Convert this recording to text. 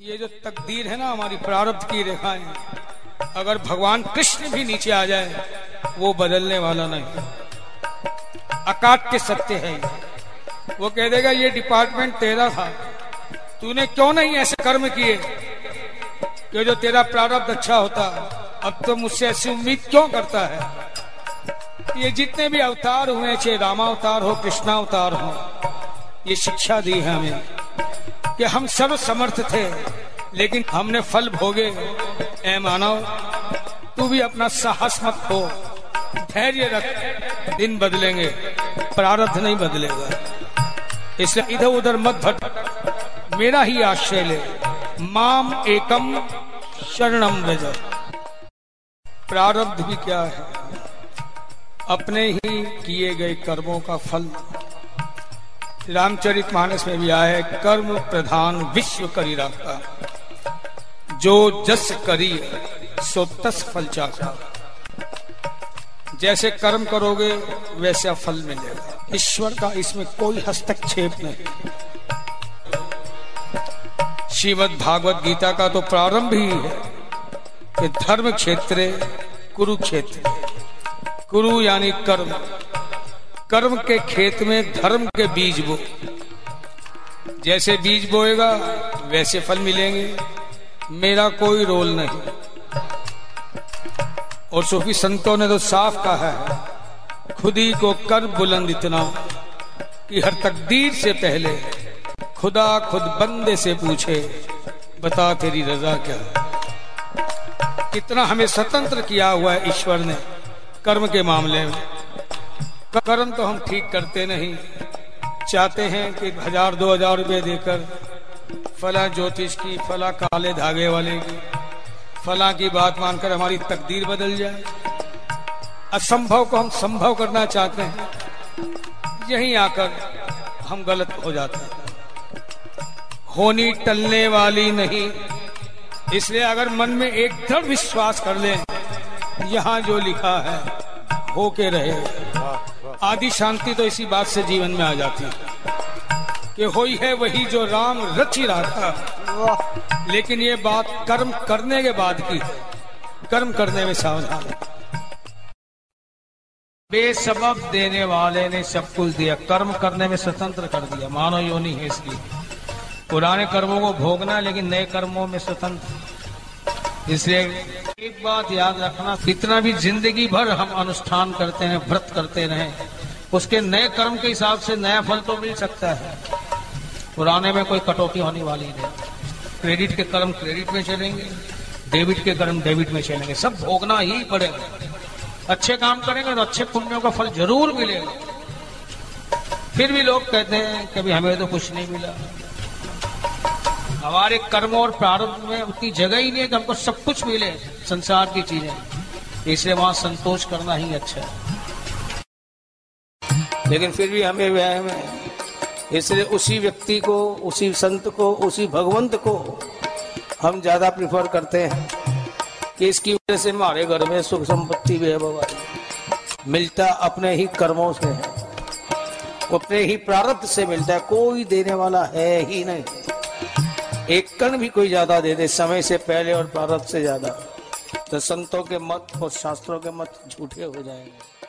ये जो तकदीर है ना हमारी प्रारब्ध की रेखाएँ, अगर भगवान कृष्ण भी नीचे आ जाए, वो बदलने वाला नहीं। अकाट के सत्य है वो कह देगा, ये डिपार्टमेंट तेरा था। तूने क्यों नहीं ऐसे कर्म किए? कि जो तेरा प्रारब्ध अच्छा होता, अब तो मुझसे ऐसी उम्मीद क्यों करता है? ये जितने भी अवतार हुए चाहे रामावतार हो, कृष्णावतार हो, ये शिक्षा दी है हमें। कि हम सर्व समर्थ थे, लेकिन हमने फल भोगे। ए मानव, तू भी अपना साहस मत हो धैर्य रख, दिन बदलेंगे, प्रारब्ध नहीं बदलेगा। इसलिए इधर उधर मत भट, मेरा ही आश्रय ले। माम एकम शरणम व्रज प्रारब्ध भी क्या है? अपने ही किए गए कर्मों का फल। रामचरित मानस में भी आया है कर्म प्रधान विश्व करी रखता जो जस करी, सो तस फल चाहता जैसे कर्म करोगे, वैसा फल मिलेगा। ईश्वर का इसमें कोई हस्तक्षेप नहीं। श्रीमद भागवत गीता का तो प्रारंभ ही है कि धर्म क्षेत्र, कुरुक्षेत्र। कुरु यानी कर्म। कर्म के खेत में धर्म के बीज बो। जैसे बीज बोएगा, वैसे फल मिलेंगे। मेरा कोई रोल नहीं। और सूफी संतों ने तो साफ़ कहा है, खुद ही को कर बुलंद इतना कि हर तकदीर से पहले खुदा खुद बंदे से पूछे, बता तेरी रजा क्या कितना हमें स्वतंत्र किया हुआ है ईश्वर ने कर्म के मामले में। कर्म तो हम ठीक करते नहीं। चाहते हैं कि हज़ार, दो हज़ार रुपये देकर फला ज्योतिष की, फला काले धागे वाले की, फला की बात मानकर हमारी तकदीर बदल जाए। असंभव को हम संभव करना चाहते हैं। यहीं आकर हम गलत हो जाते हैं। होनी टलने वाली नहीं। इसलिए अगर मन में एक दृढ़ विश्वास कर लें, यहाँ जो लिखा है हो के रहे। आदि शांति तो इसी बात से जीवन में आ जाती है कि होई है वही जो राम रची रहा था। लेकिन ये बात कर्म करने के बाद की है। कर्म करने में सावधान बेसबब देने वाले ने सब कुछ दिया। कर्म करने में स्वतंत्र कर दिया। मानो योनि है इसकी। पुराने कर्मों को भोगना, लेकिन नए कर्मों में स्वतंत्र। इसलिए एक बात याद रखना कितना भी ज़िंदगी भर हम अनुष्ठान करते हैं, व्रत करते रहे, उसके नए कर्म के हिसाब से नया फल तो मिल सकता है। पुराने में कोई कटौती होने वाली नहीं। क्रेडिट के कर्म क्रेडिट में चलेंगे, डेबिट के कर्म डेबिट में चलेंगे। सब भोगना ही पड़ेगा। अच्छे काम करेंगे तो अच्छे पुण्यों का फल ज़रूर मिलेगा। फिर भी लोग कहते हैं कि भाई हमें तो कुछ नहीं मिला। हमारे कर्म और प्रारंभ में उतनी जगह ही नहीं है कि हमको सब कुछ मिले, संसार की चीज़ें। इसलिए वहाँ संतोष करना ही अच्छा है। लेकिन फिर भी हमें व्यायाम है। इसलिए उसी व्यक्ति को, उसी संत को, उसी भगवंत को हम ज़्यादा प्रिफर करते हैं कि इसकी वजह से हमारे घर में सुख संपत्ति भी है भगवान मिलता अपने ही कर्मों से है। अपने ही प्रारब्ध से मिलता है। कोई देने वाला है ही नहीं। एक कण भी कोई ज़्यादा दे दे, समय से पहले और प्रारब्ध से ज़्यादा। तो संतों के मत और शास्त्रों के मत झूठे हो जाएँगे।